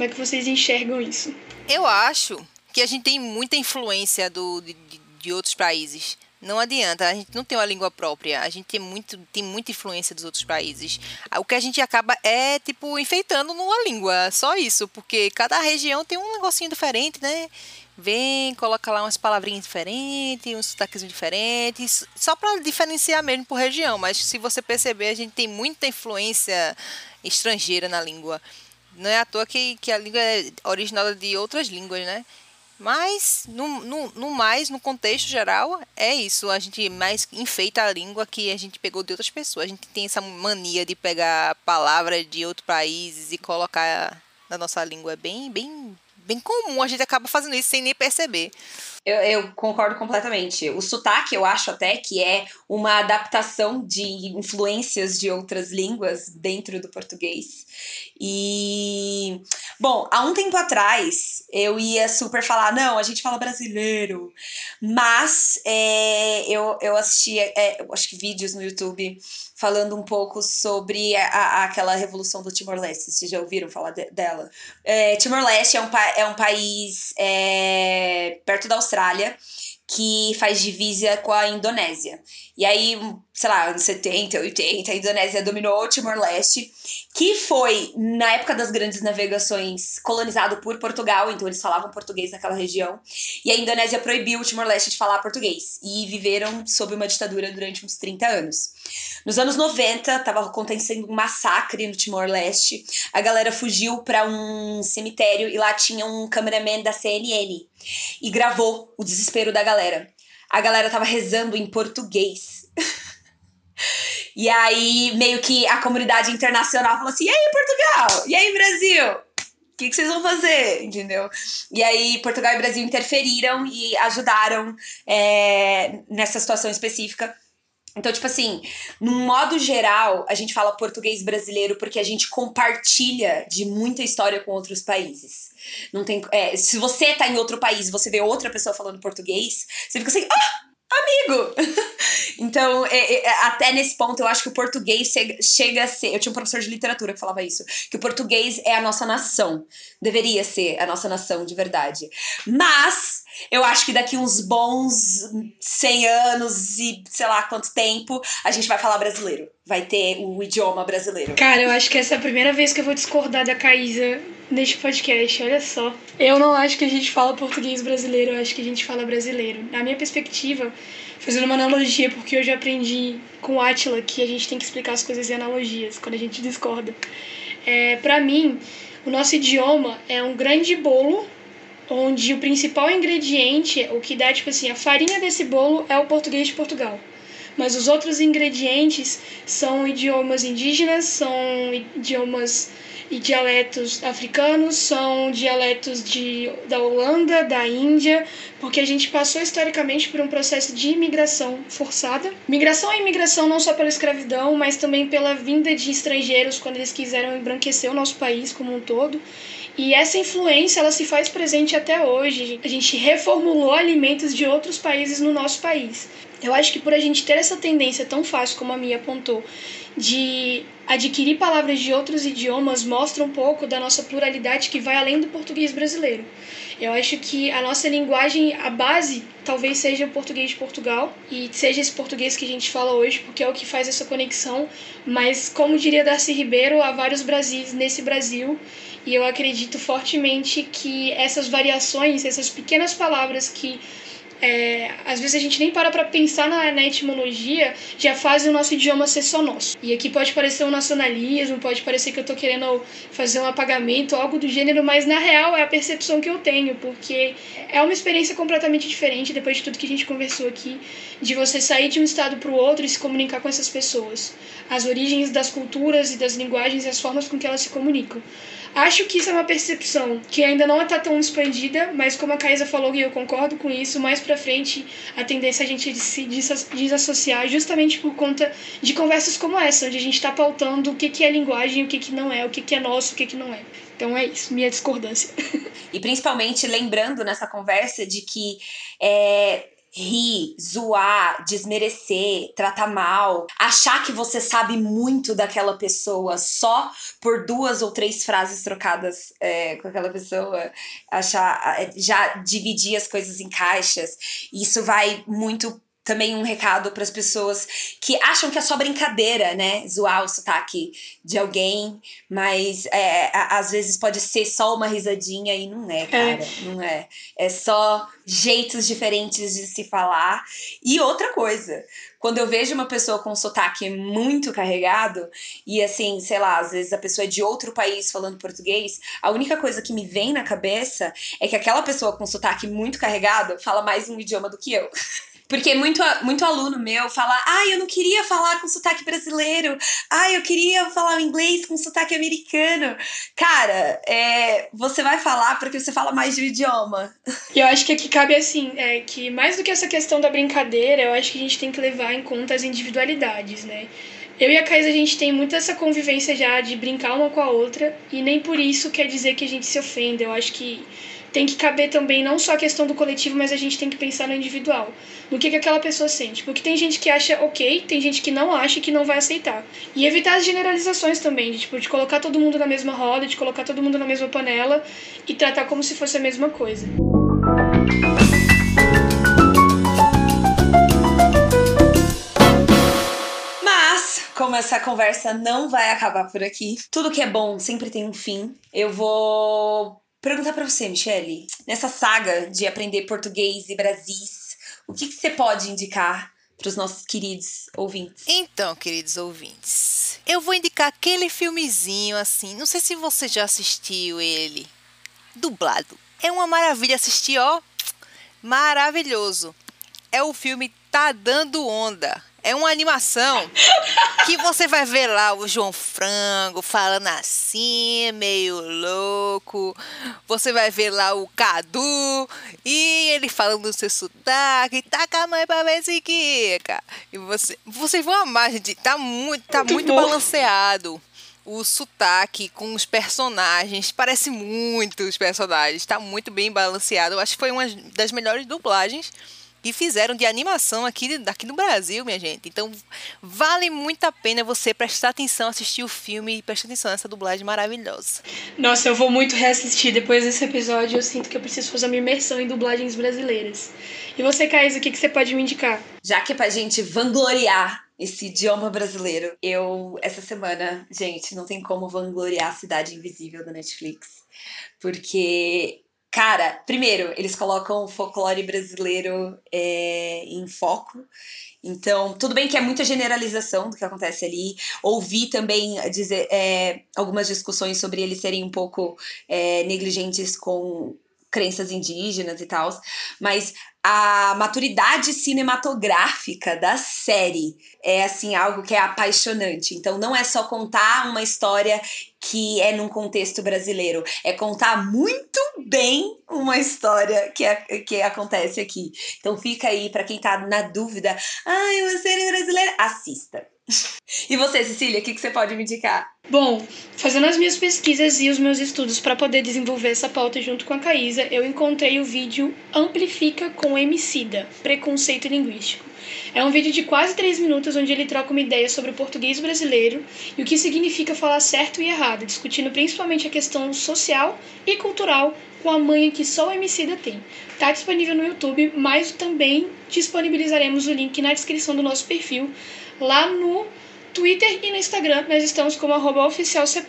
Como é que vocês enxergam isso? Eu acho que a gente tem muita influência do, de, de outros países. Não adianta, a gente não tem uma língua própria, a gente tem, muito, tem muita influência dos outros países. O que a gente acaba é, tipo, enfeitando numa língua, só isso, porque cada região tem um negocinho diferente, né? Vem, coloca lá umas palavrinhas diferentes, uns sotaques diferentes, só para diferenciar mesmo por região, mas se você perceber, a gente tem muita influência estrangeira na língua. Não é à toa que, que a língua é originada de outras línguas, né? Mas, no, no, no, mais, no contexto geral, é isso. A gente mais enfeita a língua que a gente pegou de outras pessoas. A gente tem essa mania de pegar palavras de outros países e colocar na nossa língua. É bem, bem, bem comum. A gente acaba fazendo isso sem nem perceber. Eu, eu, concordo completamente. O sotaque, eu acho até que é uma adaptação de influências de outras línguas dentro do português. E, bom, há um tempo atrás eu ia super falar: não, a gente fala brasileiro. Mas é, eu, eu assisti, é, acho que vídeos no YouTube falando um pouco sobre a, a, aquela revolução do Timor-Leste. Vocês já ouviram falar de, dela? É, Timor-Leste é um, é um país é, perto da Austrália que faz divisa com a Indonésia. E aí, sei lá, anos 70, 80, a Indonésia dominou Timor-Leste, que foi, na época das grandes navegações, colonizado por Portugal, então eles falavam português naquela região. E a Indonésia proibiu o Timor-Leste de falar português. E viveram sob uma ditadura durante uns 30 anos. Nos anos 90, estava acontecendo um massacre no Timor-Leste. A galera fugiu para um cemitério e lá tinha um cameraman da CNN e gravou o desespero da galera. A galera tava rezando em português. e aí, meio que a comunidade internacional falou assim: e aí, Portugal? E aí, Brasil? O que, que vocês vão fazer? Entendeu? E aí, Portugal e Brasil interferiram e ajudaram é, nessa situação específica. Então, tipo assim, no modo geral, a gente fala português brasileiro porque a gente compartilha de muita história com outros países. Não tem, é, se você tá em outro país você vê outra pessoa falando português, você fica assim, ah, amigo! então, é, é, até nesse ponto, eu acho que o português chega, chega a ser. Eu tinha um professor de literatura que falava isso: que o português é a nossa nação. Deveria ser a nossa nação de verdade. Mas. Eu acho que daqui uns bons 100 anos e sei lá quanto tempo a gente vai falar brasileiro. Vai ter o idioma brasileiro. Cara, eu acho que essa é a primeira vez que eu vou discordar da Caísa neste podcast, olha só. Eu não acho que a gente fala português brasileiro, eu acho que a gente fala brasileiro. Na minha perspectiva, fazendo uma analogia, porque eu já aprendi com o Atila que a gente tem que explicar as coisas em analogias, quando a gente discorda. É, para mim, o nosso idioma é um grande bolo onde o principal ingrediente, o que dá, tipo assim, a farinha desse bolo é o português de Portugal. Mas os outros ingredientes são idiomas indígenas, são idiomas e dialetos africanos, são dialetos de, da Holanda, da Índia, porque a gente passou historicamente por um processo de imigração forçada. Migração é imigração não só pela escravidão, mas também pela vinda de estrangeiros quando eles quiseram embranquecer o nosso país como um todo. E essa influência ela se faz presente até hoje. A gente reformulou alimentos de outros países no nosso país. Eu acho que por a gente ter essa tendência tão fácil como a minha apontou de adquirir palavras de outros idiomas mostra um pouco da nossa pluralidade que vai além do português brasileiro. Eu acho que a nossa linguagem, a base, talvez seja o português de Portugal e seja esse português que a gente fala hoje, porque é o que faz essa conexão. Mas, como diria Darcy Ribeiro, há vários Brasis nesse Brasil e eu acredito fortemente que essas variações, essas pequenas palavras que é, às vezes a gente nem para para pensar na, na, etimologia, já faz o nosso idioma ser só nosso. E aqui pode parecer um nacionalismo, pode parecer que eu estou querendo fazer um apagamento, algo do gênero, mas na real é a percepção que eu tenho, porque é uma experiência completamente diferente, depois de tudo que a gente conversou aqui, de você sair de um estado para o outro e se comunicar com essas pessoas. As origens das culturas e das linguagens e as formas com que elas se comunicam. Acho que isso é uma percepção que ainda não está tão expandida, mas como a Caísa falou, e eu concordo com isso, mais para frente a tendência é a gente se desassociar justamente por conta de conversas como essa, onde a gente está pautando o que, que é linguagem, o que, que não é, o que, que é nosso, o que, que não é. Então é isso, minha discordância. E principalmente lembrando nessa conversa de que é, rir, zoar, desmerecer, tratar mal, achar que você sabe muito daquela pessoa só por duas ou três frases trocadas é, com aquela pessoa, achar é, já dividir as coisas em caixas. Isso vai muito também um recado para as pessoas que acham que é só brincadeira, né? Zoar o sotaque de alguém, mas é, às vezes pode ser só uma risadinha e não é, cara. É. Não é. É só jeitos diferentes de se falar. E outra coisa, quando eu vejo uma pessoa com um sotaque muito carregado, e assim, sei lá, às vezes a pessoa é de outro país falando português, a única coisa que me vem na cabeça é que aquela pessoa com sotaque muito carregado fala mais um idioma do que eu. Porque muito, muito aluno meu fala, ah, eu não queria falar com sotaque brasileiro, ah, eu queria falar inglês com sotaque americano. Cara, é, você vai falar porque você fala mais de um idioma. Eu acho que aqui cabe assim, é que mais do que essa questão da brincadeira, eu acho que a gente tem que levar em conta as individualidades, né? Eu e a Caís, a gente tem muito essa convivência já de brincar uma com a outra, e nem por isso quer dizer que a gente se ofenda. Eu acho que tem que caber também não só a questão do coletivo, mas a gente tem que pensar no individual, no que, que aquela pessoa sente. Porque tem gente que acha ok, tem gente que não acha e que não vai aceitar. E evitar as generalizações também, de, tipo, de colocar todo mundo na mesma roda, de colocar todo mundo na mesma panela e tratar como se fosse a mesma coisa. Mas, como essa conversa não vai acabar por aqui, tudo que é bom sempre tem um fim. Eu vou perguntar para você, Michele, nessa saga de aprender português e Brasis, o que, que você pode indicar para os nossos queridos ouvintes? Então, queridos ouvintes, eu vou indicar aquele filmezinho assim, não sei se você já assistiu ele, dublado. É uma maravilha assistir, ó, maravilhoso. É o filme Tá Dando Onda. É uma animação que você vai ver lá o João Frango falando assim, meio louco. Você vai ver lá o Cadu e ele falando do seu sotaque. Taca a mãe pra ver se quica. E você, vocês vão amar, gente. Tá muito, tá muito, muito balanceado o sotaque com os personagens. Parece muito os personagens. Tá muito bem balanceado. Eu acho que foi uma das melhores dublagens que fizeram de animação aqui, daqui no Brasil, minha gente. Então, vale muito a pena você prestar atenção, assistir o filme e prestar atenção nessa dublagem maravilhosa. Nossa, eu vou muito reassistir depois desse episódio. Eu sinto que eu preciso fazer uma imersão em dublagens brasileiras. E você, Caís, o que, que você pode me indicar? Já que é pra gente vangloriar esse idioma brasileiro, eu, essa semana, gente, não tem como vangloriar a Cidade Invisível da Netflix. Porque Cara, primeiro, eles colocam o folclore brasileiro é, em foco. Então, tudo bem que é muita generalização do que acontece ali. Ouvi também dizer é, algumas discussões sobre eles serem um pouco é, negligentes com crenças indígenas e tal, mas a maturidade cinematográfica da série é assim algo que é apaixonante. Então não é só contar uma história que é num contexto brasileiro, é contar muito bem uma história que, é, que acontece aqui. Então fica aí para quem tá na dúvida, ai, uma série brasileira, assista. E você, Cecília, o que, que você pode me indicar? Bom, fazendo as minhas pesquisas e os meus estudos para poder desenvolver essa pauta junto com a Caísa, eu encontrei o vídeo Amplifica com Emicida, Preconceito Linguístico. É um vídeo de quase 3 minutos onde ele troca uma ideia sobre o português brasileiro e o que significa falar certo e errado, discutindo principalmente a questão social e cultural com a manha que só o Emicida tem. Está disponível no YouTube, mas também disponibilizaremos o link na descrição do nosso perfil lá no Twitter e no Instagram nós estamos como arroba oficial Se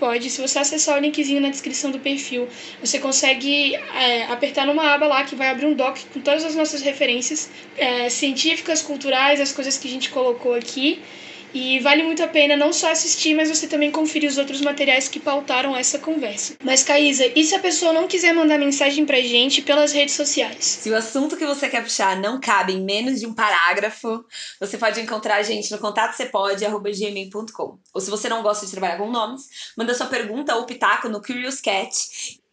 você acessar o linkzinho na descrição do perfil, você consegue é, apertar numa aba lá que vai abrir um doc com todas as nossas referências é, científicas, culturais, as coisas que a gente colocou aqui. E vale muito a pena não só assistir, mas você também conferir os outros materiais que pautaram essa conversa. Mas, Caísa, e se a pessoa não quiser mandar mensagem pra gente pelas redes sociais? Se o assunto que você quer puxar não cabe em menos de um parágrafo, você pode encontrar a gente no contatocepode.gmail.com. Ou se você não gosta de trabalhar com nomes, manda sua pergunta ou pitaco no Curious Cat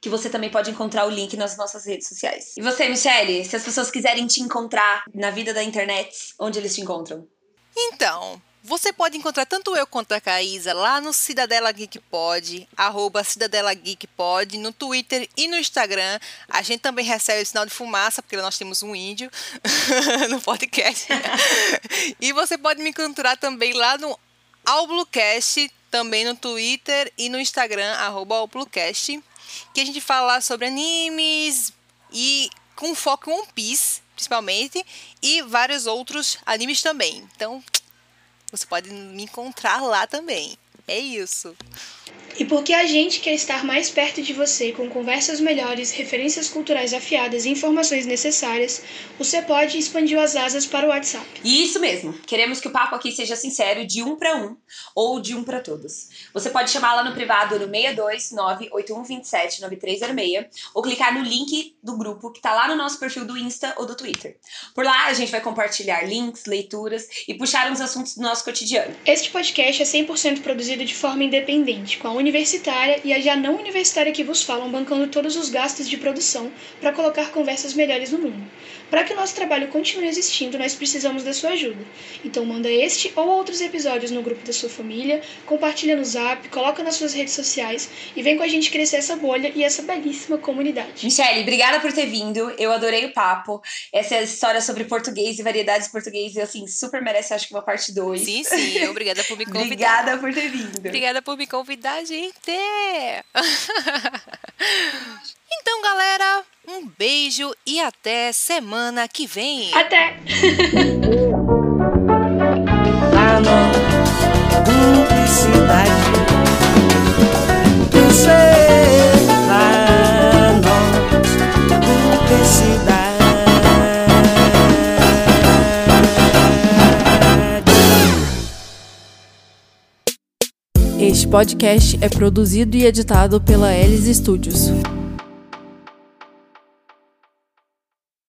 que você também pode encontrar o link nas nossas redes sociais. E você, Michelle, se as pessoas quiserem te encontrar na vida da internet, onde eles te encontram? Então, você pode encontrar tanto eu quanto a Caísa lá no Cidadela Geek Pod, arroba Cidadela Geek Pod, no Twitter e no Instagram. A gente também recebe o sinal de fumaça, porque nós temos um índio no podcast. e você pode me encontrar também lá no Alblucast, também no Twitter e no Instagram, arroba Alblucast, que a gente fala sobre animes e com foco em One Piece, principalmente, e vários outros animes também. Então, você pode me encontrar lá também. É isso. E porque a gente quer estar mais perto de você com conversas melhores, referências culturais afiadas e informações necessárias, o Cepode expandiu as asas para o WhatsApp. Isso mesmo. Queremos que o papo aqui seja sincero, de um para um ou de um para todos. Você pode chamar lá no privado no 62981279306 ou clicar no link do grupo que está lá no nosso perfil do Insta ou do Twitter. Por lá a gente vai compartilhar links, leituras e puxar uns assuntos do nosso cotidiano. Este podcast é 100% produzido de forma independente, com a universitária e a já não universitária que vos falam bancando todos os gastos de produção para colocar conversas melhores no mundo. Para que o nosso trabalho continue existindo, nós precisamos da sua ajuda. Então manda este ou outros episódios no grupo da sua família, compartilha no Zap, coloca nas suas redes sociais e vem com a gente crescer essa bolha e essa belíssima comunidade. Michele, obrigada por ter vindo. Eu adorei o papo. Essa é a história sobre português e variedades portuguesas, assim, super merece, acho que uma parte 2. Sim, sim. Obrigada por me convidar. obrigada por ter vindo. Obrigada por me convidar, gente. então, galera, um beijo e até semana que vem. Até! Este podcast é produzido e editado pela Elis Studios.